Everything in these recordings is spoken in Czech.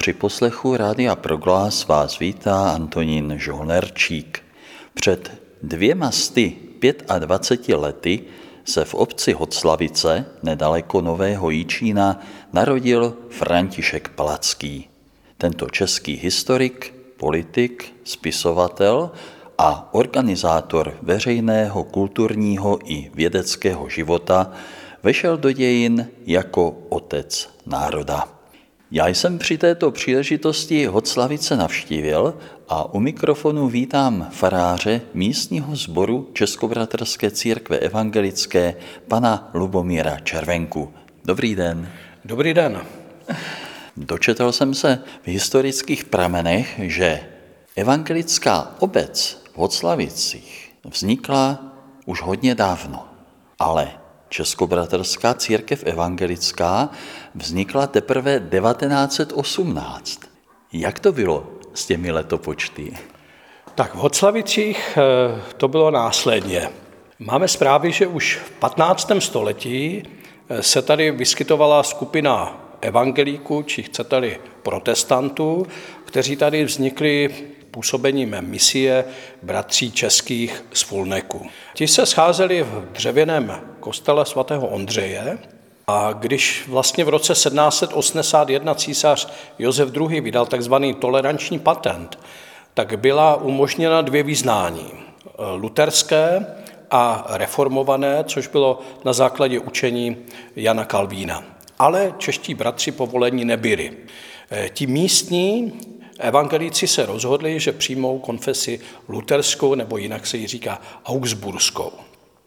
Při poslechu Rádia Proglas vás vítá Antonín Žolnerčík. Před dvěma sty 25 lety se v obci Hoclavice, nedaleko Nového Jíčína, narodil František Palacký. Tento český historik, politik, spisovatel a organizátor veřejného, kulturního i vědeckého života vešel do dějin jako otec národa. Já jsem při této příležitosti Hoclavice navštívil a u mikrofonu vítám faráře místního sboru Českobratrské církve evangelické pana Lubomíra Červenku. Dobrý den. Dobrý den. Dočetl jsem se v historických pramenech, že evangelická obec v Hoclavicích vznikla už hodně dávno, ale Českobratrská církev evangelická vznikla teprve 1918. Jak to bylo s těmi letopočty? Tak v Hoclavicích eh, to bylo následně. Máme zprávy, že už v 15. století eh, se tady vyskytovala skupina evangelíků, či chcete-li protestantů, kteří tady vznikli působením misie bratří českých z Fulneku. Ti se scházeli v dřevěném kostele svatého Ondřeje a když vlastně v roce 1781 císař Josef II. vydal takzvaný toleranční patent, tak byla umožněna dvě vyznání. Luterské a reformované, což bylo na základě učení Jana Kalvína. Ale čeští bratři povolení nebyli. Ti místní Evangelíci se rozhodli, že přijmou konfesi luterskou, nebo jinak se ji říká augsburskou.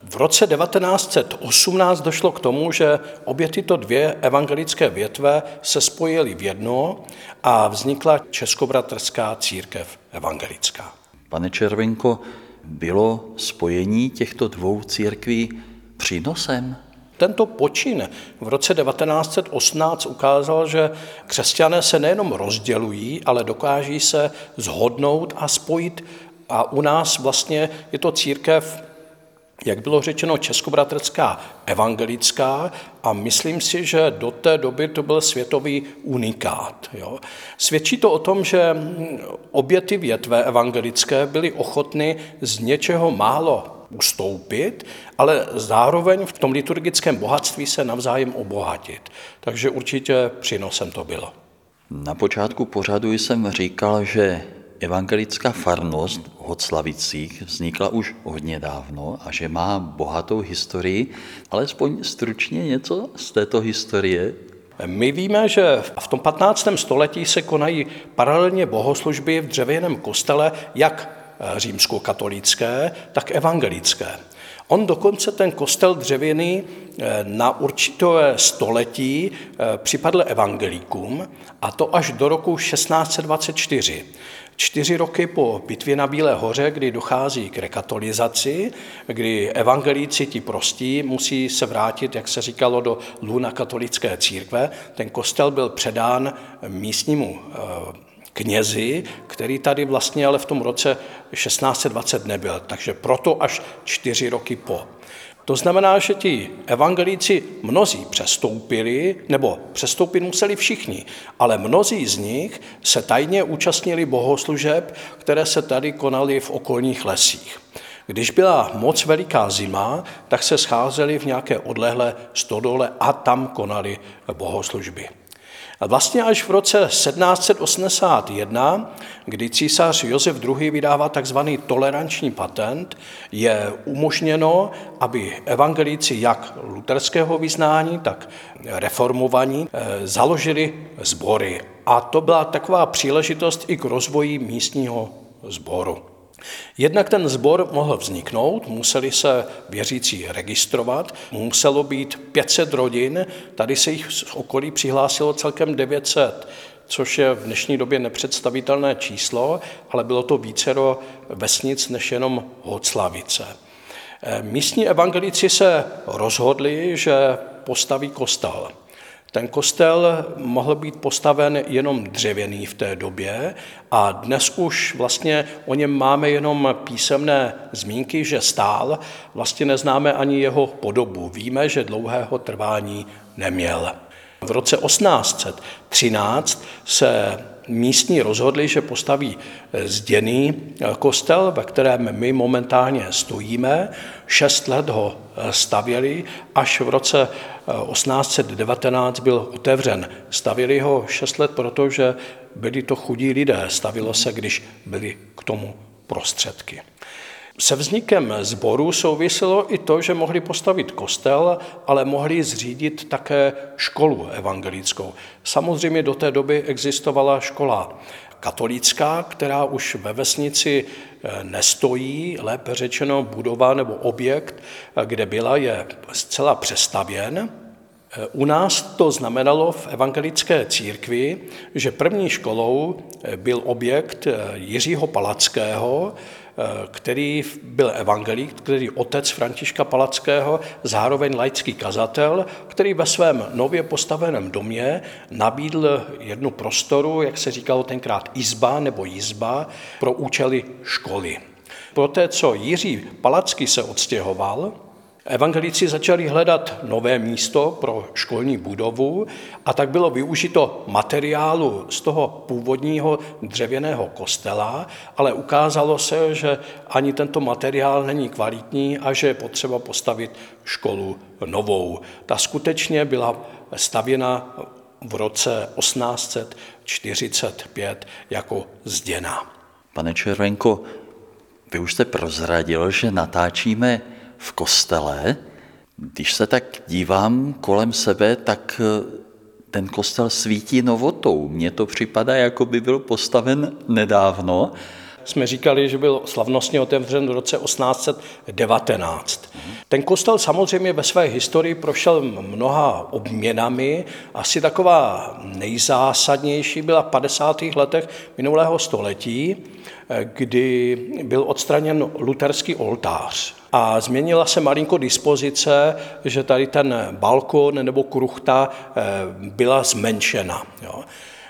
V roce 1918 došlo k tomu, že obě tyto dvě evangelické větve se spojily v jedno a vznikla Českobratrská církev evangelická. Pane Červenko, bylo spojení těchto dvou církví přínosem? Tento počin v roce 1918 ukázal, že křesťané se nejenom rozdělují, ale dokáží se zhodnout a spojit. A u nás vlastně je to církev jak bylo řečeno, českobratrská evangelická a myslím si, že do té doby to byl světový unikát. Jo. Svědčí to o tom, že obě ty větve evangelické byly ochotny z něčeho málo ustoupit, ale zároveň v tom liturgickém bohatství se navzájem obohatit. Takže určitě přínosem to bylo. Na počátku pořadu jsem říkal, že evangelická farnost v Hoclavicích vznikla už hodně dávno a že má bohatou historii, alespoň stručně něco z této historie. My víme, že v tom 15. století se konají paralelně bohoslužby v dřevěném kostele, jak římskokatolické, tak evangelické. On dokonce ten kostel dřevěný eh, na určité století eh, připadl evangelíkům a to až do roku 1624. Čtyři roky po bitvě na Bílé hoře, kdy dochází k rekatolizaci, kdy evangelíci ti prostí musí se vrátit, jak se říkalo, do luna katolické církve, ten kostel byl předán místnímu knězi, který tady vlastně ale v tom roce 1620 nebyl, takže proto až čtyři roky po. To znamená, že ti evangelíci mnozí přestoupili, nebo přestoupit museli všichni, ale mnozí z nich se tajně účastnili bohoslužeb, které se tady konaly v okolních lesích. Když byla moc veliká zima, tak se scházeli v nějaké odlehlé stodole a tam konali bohoslužby. A vlastně až v roce 1781, kdy císař Josef II. vydává tzv. toleranční patent, je umožněno, aby evangelíci jak luterského vyznání, tak reformovaní eh, založili sbory. A to byla taková příležitost i k rozvoji místního sboru. Jednak ten sbor mohl vzniknout, museli se věřící registrovat, muselo být 500 rodin, tady se jich z okolí přihlásilo celkem 900, což je v dnešní době nepředstavitelné číslo, ale bylo to vícero vesnic než jenom Hoclavice. Místní evangelici se rozhodli, že postaví kostel. Ten kostel mohl být postaven jenom dřevěný v té době a dnes už vlastně o něm máme jenom písemné zmínky, že stál, vlastně neznáme ani jeho podobu. Víme, že dlouhého trvání neměl. V roce 1813 se místní rozhodli, že postaví zděný kostel, ve kterém my momentálně stojíme. Šest let ho stavěli, až v roce 1819 byl otevřen. Stavěli ho šest let, protože byli to chudí lidé. Stavilo se, když byly k tomu prostředky. Se vznikem sboru souviselo i to, že mohli postavit kostel, ale mohli zřídit také školu evangelickou. Samozřejmě do té doby existovala škola katolická, která už ve vesnici eh, nestojí, lépe řečeno budova nebo objekt, eh, kde byla, je zcela přestavěn. Eh, u nás to znamenalo v evangelické církvi, že první školou byl objekt Jiřího Palackého, který byl evangelík, který otec Františka Palackého, zároveň laický kazatel, který ve svém nově postaveném domě nabídl jednu prostoru, jak se říkalo tenkrát izba nebo jizba, pro účely školy. Poté, co Jiří Palacký se odstěhoval, Evangelici začali hledat nové místo pro školní budovu a tak bylo využito materiálu z toho původního dřevěného kostela, ale ukázalo se, že ani tento materiál není kvalitní a že je potřeba postavit školu novou. Ta skutečně byla stavěna v roce 1845 jako zděna. Pane Červenko, vy už jste prozradil, že natáčíme v kostele. Když se tak dívám kolem sebe, tak eh, ten kostel svítí novotou. Mně to připadá, jako by byl postaven nedávno. Jsme říkali, že byl slavnostně otevřen v roce 1819. Ten kostel samozřejmě ve své historii prošel mnoha obměnami. Asi taková nejzásadnější byla v 50. letech minulého století, eh, kdy byl odstraněn luterský oltář a změnila se malinko dispozice, že tady ten balkon nebo kruchta eh, byla zmenšena. Jo.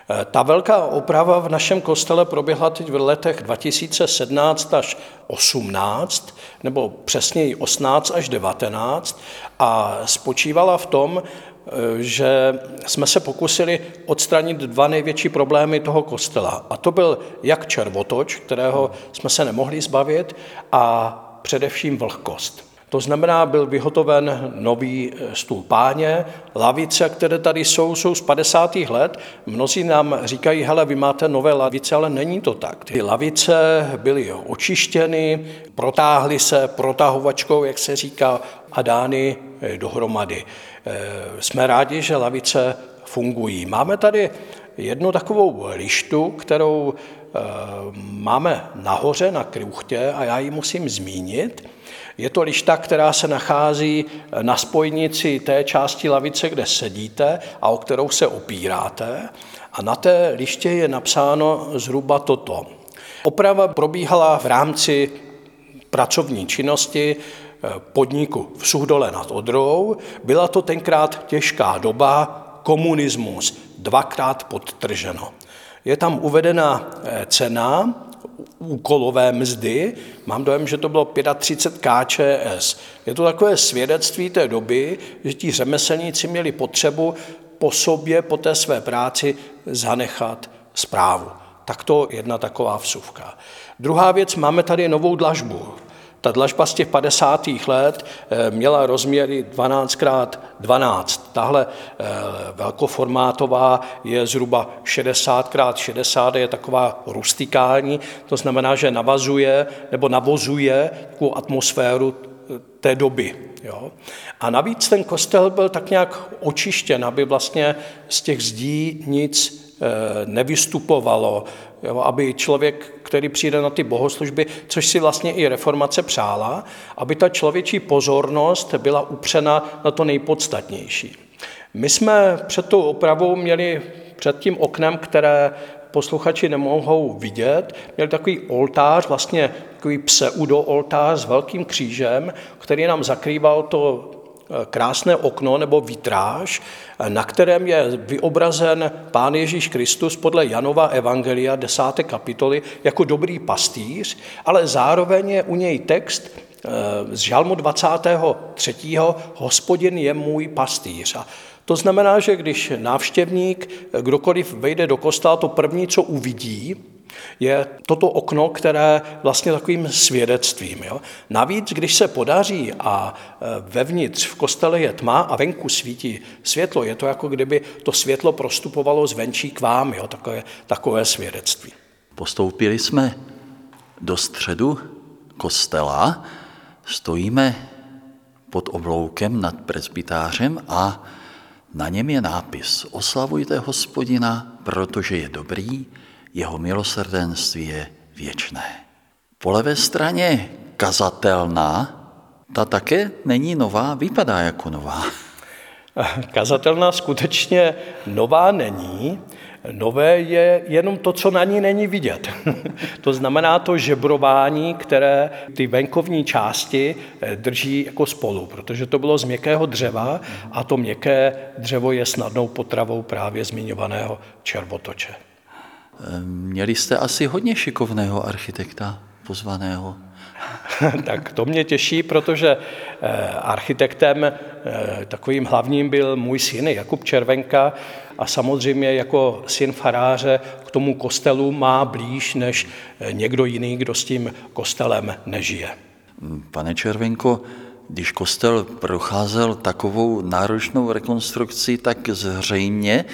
Eh, ta velká oprava v našem kostele proběhla teď v letech 2017 až 18, nebo přesněji 18 až 19 a spočívala v tom, eh, že jsme se pokusili odstranit dva největší problémy toho kostela. A to byl jak červotoč, kterého jsme se nemohli zbavit, a především vlhkost. To znamená, byl vyhotoven nový e, stůl páně, lavice, které tady jsou, jsou z 50. let. Mnozí nám říkají, hele, vy máte nové lavice, ale není to tak. Ty lavice byly očištěny, protáhly se protahovačkou, jak se říká, a dány e, dohromady. E, jsme rádi, že lavice fungují. Máme tady jednu takovou lištu, kterou máme nahoře na kruchtě a já ji musím zmínit. Je to lišta, která se nachází na spojnici té části lavice, kde sedíte a o kterou se opíráte. A na té liště je napsáno zhruba toto. Oprava probíhala v rámci pracovní činnosti eh, podniku v Suhdole nad Odrou. Byla to tenkrát těžká doba, komunismus, dvakrát podtrženo. Je tam uvedena eh, cena úkolové mzdy. Mám dojem, že to bylo 35 KČS. Je to takové svědectví té doby, že ti řemeslníci měli potřebu po sobě, po té své práci zanechat zprávu. Tak to jedna taková vsuvka. Druhá věc, máme tady novou dlažbu. Ta dlažba z těch 50. let eh, měla rozměry 12x12. Tahle eh, velkoformátová je zhruba 60x60, je taková rustikální, to znamená, že navazuje nebo navozuje takovou atmosféru eh, té doby. Jo? A navíc ten kostel byl tak nějak očištěn, aby vlastně z těch zdí nic nevystupovalo, jo? aby člověk který přijde na ty bohoslužby, což si vlastně i reformace přála, aby ta člověčí pozornost byla upřena na to nejpodstatnější. My jsme před tou opravou měli před tím oknem, které posluchači nemohou vidět, měli takový oltář, vlastně takový pseudo-oltář s velkým křížem, který nám zakrýval to krásné okno nebo vitráž, na kterém je vyobrazen Pán Ježíš Kristus podle Janova Evangelia 10. kapitoly jako dobrý pastýř, ale zároveň je u něj text eh, z Žalmu 23. Hospodin je můj pastýř. A To znamená, že když návštěvník, kdokoliv vejde do kostela, to první, co uvidí, je toto okno, které vlastně takovým svědectvím. Jo. Navíc, když se podaří a e, vevnitř v kostele je tma a venku svítí světlo, je to jako kdyby to světlo prostupovalo zvenčí k vám, jo, takové, takové svědectví. Postoupili jsme do středu kostela, stojíme pod obloukem nad presbytářem a na něm je nápis Oslavujte hospodina, protože je dobrý, jeho milosrdenství je věčné. Po levé straně kazatelná, ta také není nová, vypadá jako nová. Kazatelná skutečně nová není, Nové je jenom to, co na ní není vidět. to znamená to žebrování, které ty venkovní části eh, drží jako spolu, protože to bylo z měkkého dřeva a to měkké dřevo je snadnou potravou právě zmiňovaného červotoče. Měli jste asi hodně šikovného architekta pozvaného. tak to mě těší, protože eh, architektem eh, takovým hlavním byl můj syn Jakub Červenka a samozřejmě jako syn faráře k tomu kostelu má blíž než eh, někdo jiný, kdo s tím kostelem nežije. Pane Červenko, když kostel procházel takovou náročnou rekonstrukcí, tak zřejmě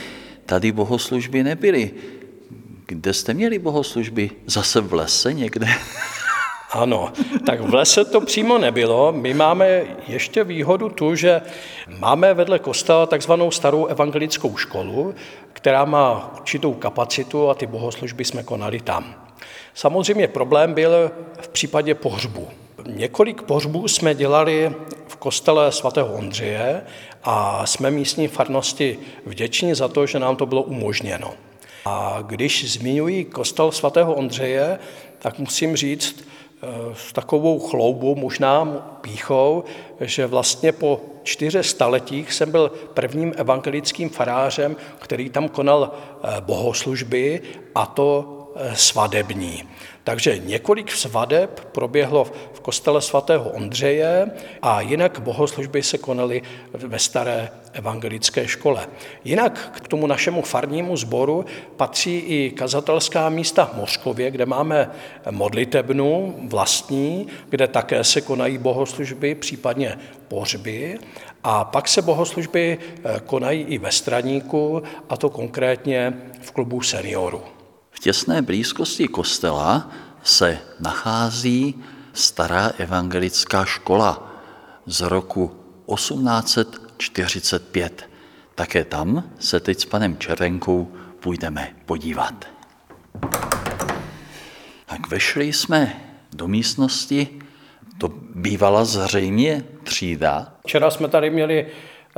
tady bohoslužby nebyly. Kde jste měli bohoslužby? Zase v lese někde? Ano, tak v lese to přímo nebylo. My máme ještě výhodu tu, že máme vedle kostela takzvanou starou evangelickou školu, která má určitou kapacitu a ty bohoslužby jsme konali tam. Samozřejmě problém byl v případě pohřbu. Několik pohřbů jsme dělali v kostele svatého Ondřeje a jsme místní farnosti vděční za to, že nám to bylo umožněno. A když zmiňuji kostel svatého Ondřeje, tak musím říct eh, s takovou chloubou, možná píchou, že vlastně po čtyře staletích jsem byl prvním evangelickým farářem, který tam konal eh, bohoslužby a to eh, svadební. Takže několik svadeb proběhlo v kostele svatého Ondřeje a jinak bohoslužby se konaly ve staré evangelické škole. Jinak k tomu našemu farnímu sboru patří i kazatelská místa v Mořkově, kde máme modlitebnu vlastní, kde také se konají bohoslužby, případně pohřby. A pak se bohoslužby eh, konají i ve Straníku, a to konkrétně v klubu seniorů. V těsné blízkosti kostela se nachází stará evangelická škola z roku 1845. Také tam se teď s panem Červenkou půjdeme podívat. Tak vešli jsme do místnosti, to bývala zřejmě třída. Včera jsme tady měli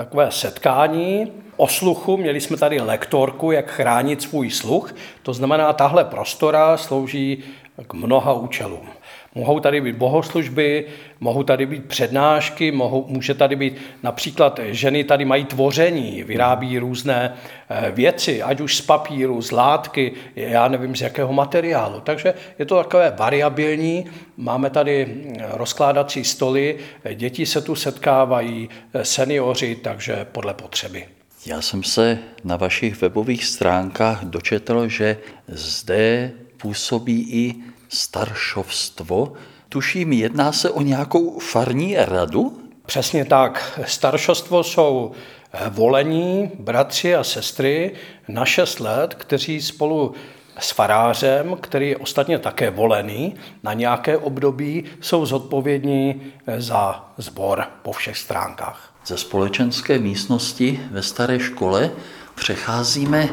takové setkání o sluchu. Měli jsme tady lektorku, jak chránit svůj sluch. To znamená, tahle prostora slouží k mnoha účelům. Mohou tady být bohoslužby, mohou tady být přednášky, mohou, může tady být například ženy tady mají tvoření, vyrábí různé eh, věci, ať už z papíru, z látky, já nevím z jakého materiálu. Takže je to takové variabilní. Máme tady eh, rozkládací stoly, děti se tu setkávají, eh, seniori, takže podle potřeby. Já jsem se na vašich webových stránkách dočetl, že zde působí i staršovstvo. Tuším, jedná se o nějakou farní radu? Přesně tak. Staršovstvo jsou eh, volení bratři a sestry na šest let, kteří spolu s farářem, který je ostatně také volený na nějaké období, jsou zodpovědní eh, za sbor po všech stránkách. Ze společenské místnosti ve staré škole přecházíme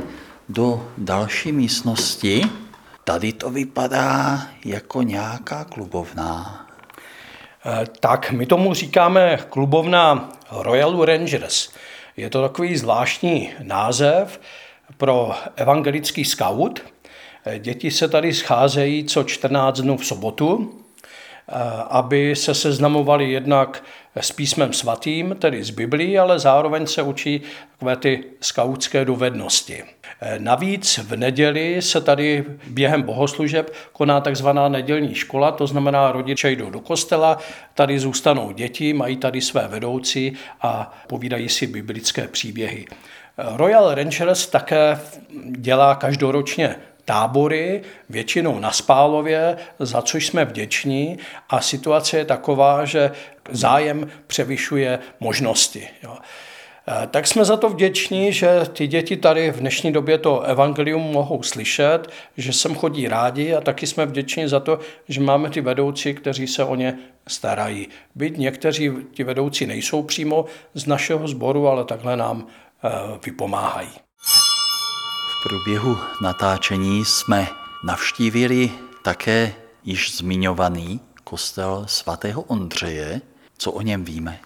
do další místnosti. Tady to vypadá jako nějaká klubovná. Eh, tak, my tomu říkáme klubovna Royal Rangers. Je to takový zvláštní název pro evangelický scout. Eh, děti se tady scházejí co 14 dnů v sobotu. Aby se seznamovali jednak s písmem svatým, tedy z Biblí, ale zároveň se učí takové ty skautské dovednosti. Navíc v neděli se tady během bohoslužeb koná takzvaná nedělní škola, to znamená rodiče jdou do kostela, tady zůstanou děti, mají tady své vedoucí a povídají si biblické příběhy. Royal Rangers také dělá každoročně tábory, většinou na Spálově, za což jsme vděční a situace je taková, že zájem převyšuje možnosti. Jo. E, tak jsme za to vděční, že ty děti tady v dnešní době to evangelium mohou slyšet, že sem chodí rádi a taky jsme vděční za to, že máme ty vedoucí, kteří se o ně starají. Byť někteří ti vedoucí nejsou přímo z našeho sboru, ale takhle nám e, vypomáhají. Průběhu natáčení jsme navštívili také již zmiňovaný kostel svatého Ondřeje. Co o něm víme?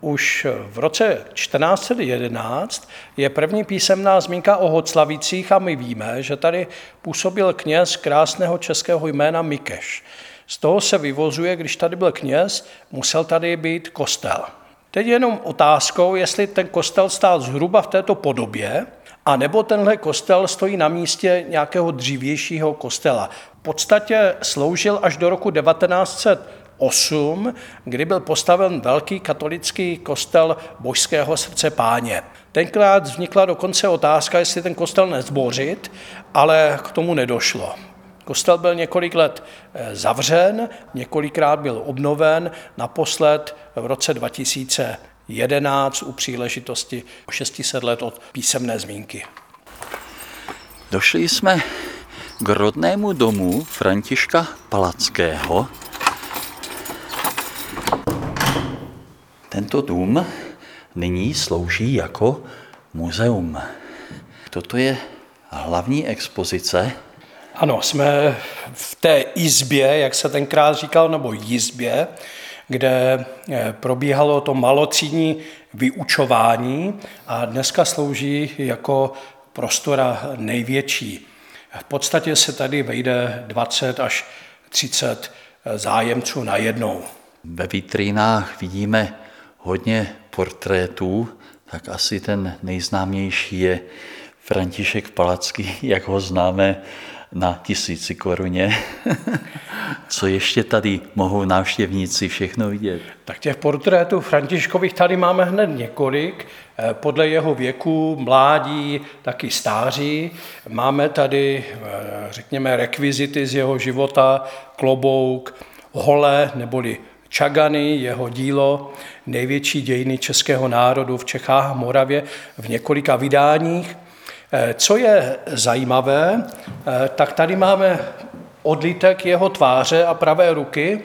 Už v roce 1411 je první písemná zmínka o Hoclavicích a my víme, že tady působil kněz krásného českého jména Mikeš. Z toho se vyvozuje, když tady byl kněz, musel tady být kostel. Teď je jenom otázkou, jestli ten kostel stál zhruba v této podobě, a nebo tenhle kostel stojí na místě nějakého dřívějšího kostela. V podstatě sloužil až do roku 1908, kdy byl postaven velký katolický kostel Božského srdce páně. Tenkrát vznikla dokonce otázka, jestli ten kostel nezbořit, ale k tomu nedošlo. Kostel byl několik let eh, zavřen, několikrát byl obnoven, naposled v roce 2000 11 u příležitosti 600 let od písemné zmínky. Došli jsme k rodnému domu Františka Palackého. Tento dům nyní slouží jako muzeum. Toto je hlavní expozice. Ano, jsme v té izbě, jak se tenkrát říkal, nebo jizbě, kde eh, probíhalo to malocíní vyučování a dneska slouží jako prostora největší. V podstatě se tady vejde 20 až 30 eh, zájemců na jednou. Ve vitrínách vidíme hodně portrétů, tak asi ten nejznámější je František Palacký, jak ho známe na tisíci koruně. Co ještě tady mohou návštěvníci všechno vidět? Tak těch portrétů Františkových tady máme hned několik, eh, podle jeho věku, mládí, taky stáří. Máme tady, eh, řekněme, rekvizity z jeho života, klobouk, hole neboli Čagany, jeho dílo, největší dějiny českého národu v Čechách a Moravě v několika vydáních. Eh, co je zajímavé, tak tady máme odlitek jeho tváře a pravé ruky.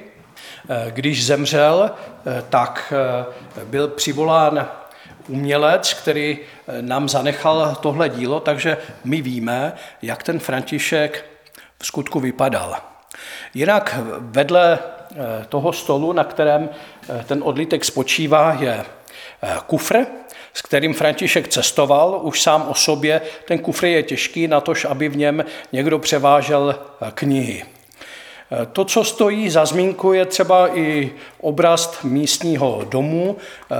Eh, když zemřel, tak byl přivolán umělec, který nám zanechal tohle dílo, takže my víme, jak ten František v skutku vypadal. Jinak vedle toho stolu, na kterém ten odlitek spočívá, je kufr, s kterým František cestoval, už sám o sobě, ten kufr je těžký na to, aby v něm někdo převážel eh, knihy. Eh, to, co stojí za zmínku, je třeba i obraz místního domu, eh,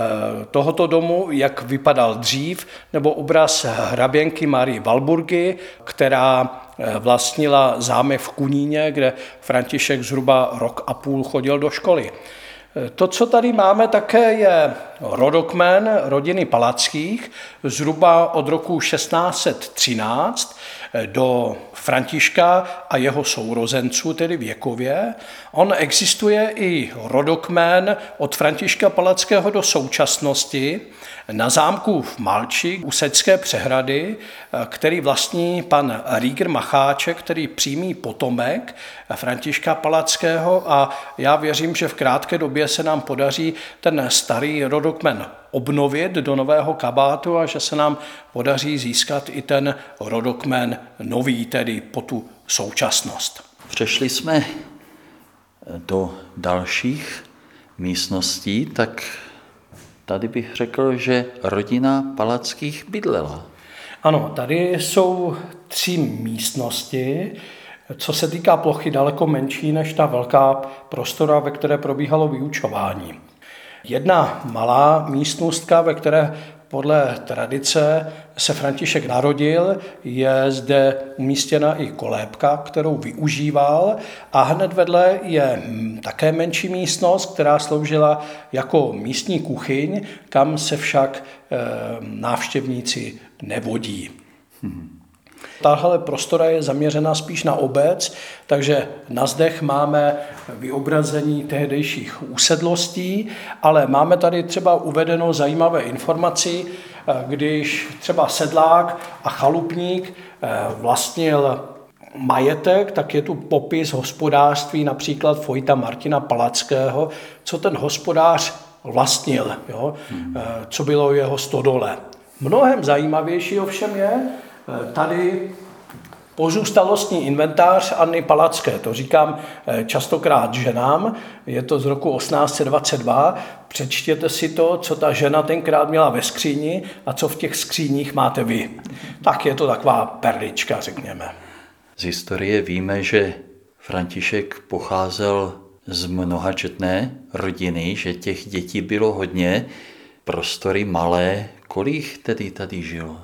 tohoto domu, jak vypadal dřív, nebo obraz hraběnky Marie Valburgy, která vlastnila zámek v Kuníně, kde František zhruba rok a půl chodil do školy. To, co tady máme také, je rodokmen rodiny Palackých, zhruba od roku 1613 do Františka a jeho sourozenců, tedy věkově. On existuje i rodokmen od Františka Palackého do současnosti na zámku v Malči u Seďské přehrady, který vlastní pan Ríger Macháček, který přímý potomek Františka Palackého a já věřím, že v krátké době se nám podaří ten starý rodokmen obnovit do nového kabátu a že se nám podaří získat i ten rodokmen nový, tedy po tu současnost. Přešli jsme do dalších místností, tak tady bych řekl, že rodina Palackých bydlela. Ano, tady jsou tři místnosti. Co se týká plochy, daleko menší než ta velká prostora, ve které probíhalo vyučování. Jedna malá místnostka, ve které podle tradice se František narodil, je zde umístěna i kolébka, kterou využíval a hned vedle je také menší místnost, která sloužila jako místní kuchyň, kam se však eh, návštěvníci nevodí. Hmm. Tahle prostora je zaměřena spíš na obec, takže na zdech máme vyobrazení tehdejších usedlostí, ale máme tady třeba uvedeno zajímavé informaci, když třeba sedlák a chalupník eh, vlastnil majetek, tak je tu popis hospodářství například Fojta Martina Palackého, co ten hospodář vlastnil, jo? Hmm. co bylo jeho stodole. Mnohem zajímavější ovšem je, Eh, tady pozůstalostní inventář Anny Palacké, to říkám eh, častokrát ženám, je to z roku 1822, přečtěte si to, co ta žena tenkrát měla ve skříni a co v těch skříních máte vy. Tak je to taková perlička, řekněme. Z historie víme, že František pocházel z mnohačetné rodiny, že těch dětí bylo hodně, prostory malé. Kolik tedy tady žilo?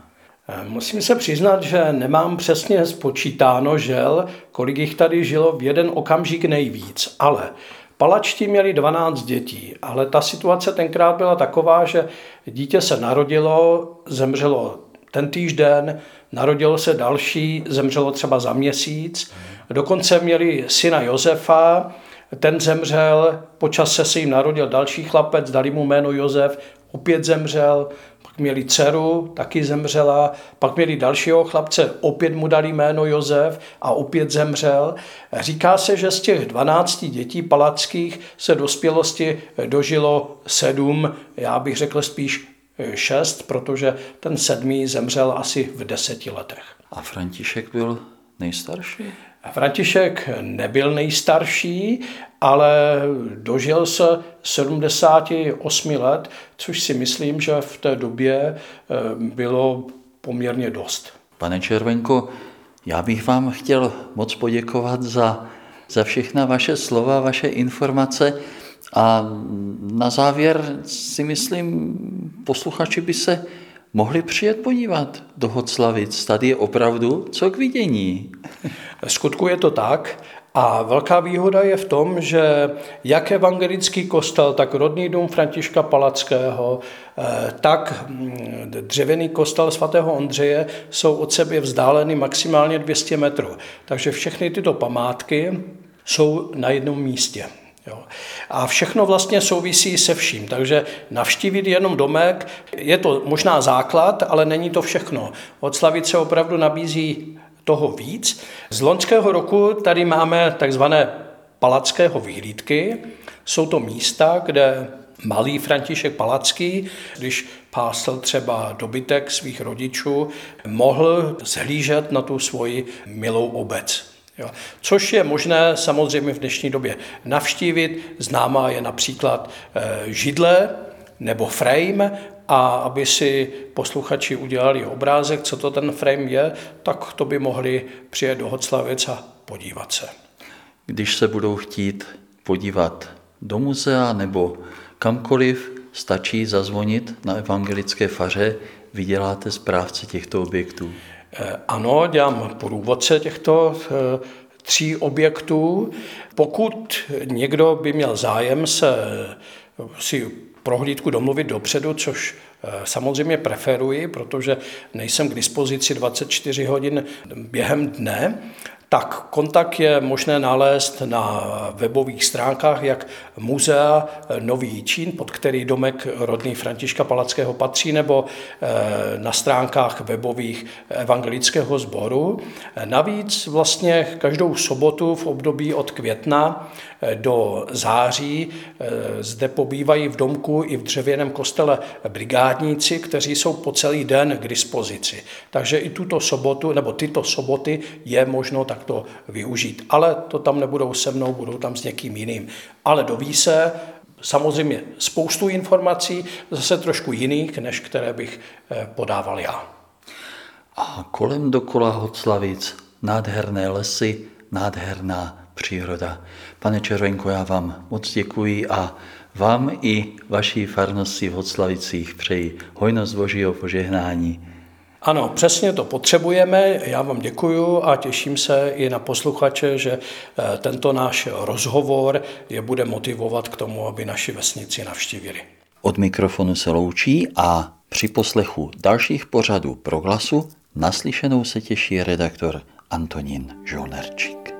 Musím se přiznat, že nemám přesně spočítáno, žel, kolik jich tady žilo v jeden okamžik nejvíc, ale Palačti měli 12 dětí, ale ta situace tenkrát byla taková, že dítě se narodilo, zemřelo ten týžden, narodilo se další, zemřelo třeba za měsíc. Dokonce měli syna Josefa, ten zemřel, po čase se jim narodil další chlapec, dali mu jméno Josef, opět zemřel, měli dceru, taky zemřela, pak měli dalšího chlapce, opět mu dali jméno Josef a opět zemřel. Říká se, že z těch 12 dětí palackých se dospělosti dožilo sedm, já bych řekl spíš šest, protože ten sedmý zemřel asi v deseti letech. A František byl nejstarší? František nebyl nejstarší, ale dožil se 78 let, což si myslím, že v té době eh, bylo poměrně dost. Pane Červenko, já bych vám chtěl moc poděkovat za, za všechna vaše slova, vaše informace a na závěr si myslím, posluchači by se mohli přijet podívat do Hoclavic. Tady je opravdu co k vidění. Skutku je to tak. A velká výhoda je v tom, že jak evangelický kostel, tak rodný dům Františka Palackého, eh, tak mm, dřevěný kostel svatého Ondřeje jsou od sebe vzdáleny maximálně 200 metrů. Takže všechny tyto památky jsou na jednom místě. Jo. A všechno vlastně souvisí se vším, takže navštívit jenom domek, je to možná základ, ale není to všechno. Od Slavice opravdu nabízí toho víc. Z loňského roku tady máme takzvané palackého vyhlídky. Jsou to místa, kde malý František Palacký, když pásl třeba dobytek svých rodičů, mohl zhlížet na tu svoji milou obec. Jo. Což je možné samozřejmě v dnešní době navštívit. Známá je například eh, židle nebo frame a aby si posluchači udělali obrázek, co to ten frame je, tak to by mohli přijet do Hoclavic a podívat se. Když se budou chtít podívat do muzea nebo kamkoliv, stačí zazvonit na evangelické faře, vyděláte správce těchto objektů. Eh, ano, dělám průvodce těchto eh, tří objektů. Pokud někdo by měl zájem se si prohlídku domluvit dopředu, což eh, samozřejmě preferuji, protože nejsem k dispozici 24 hodin během dne, tak kontakt je možné nalézt na webových stránkách jak Muzea Nový Čín, pod který domek rodný Františka Palackého patří, nebo eh, na stránkách webových evangelického sboru. Navíc vlastně každou sobotu v období od května eh, do září eh, zde pobývají v domku i v dřevěném kostele brigádníci, kteří jsou po celý den k dispozici. Takže i tuto sobotu, nebo tyto soboty je možno tak takto využít. Ale to tam nebudou se mnou, budou tam s někým jiným. Ale doví se samozřejmě spoustu informací, zase trošku jiných, než které bych eh, podával já. A kolem dokola Hoclavic nádherné lesy, nádherná příroda. Pane Červenko, já vám moc děkuji a vám i vaší farnosti v Hodslavicích přeji hojnost Božího požehnání. Ano, přesně to potřebujeme. Já vám děkuju a těším se i na posluchače, že eh, tento náš rozhovor je bude motivovat k tomu, aby naši vesnici navštívili. Od mikrofonu se loučí a při poslechu dalších pořadů proglasu naslyšenou se těší redaktor Antonín Žolnerčík.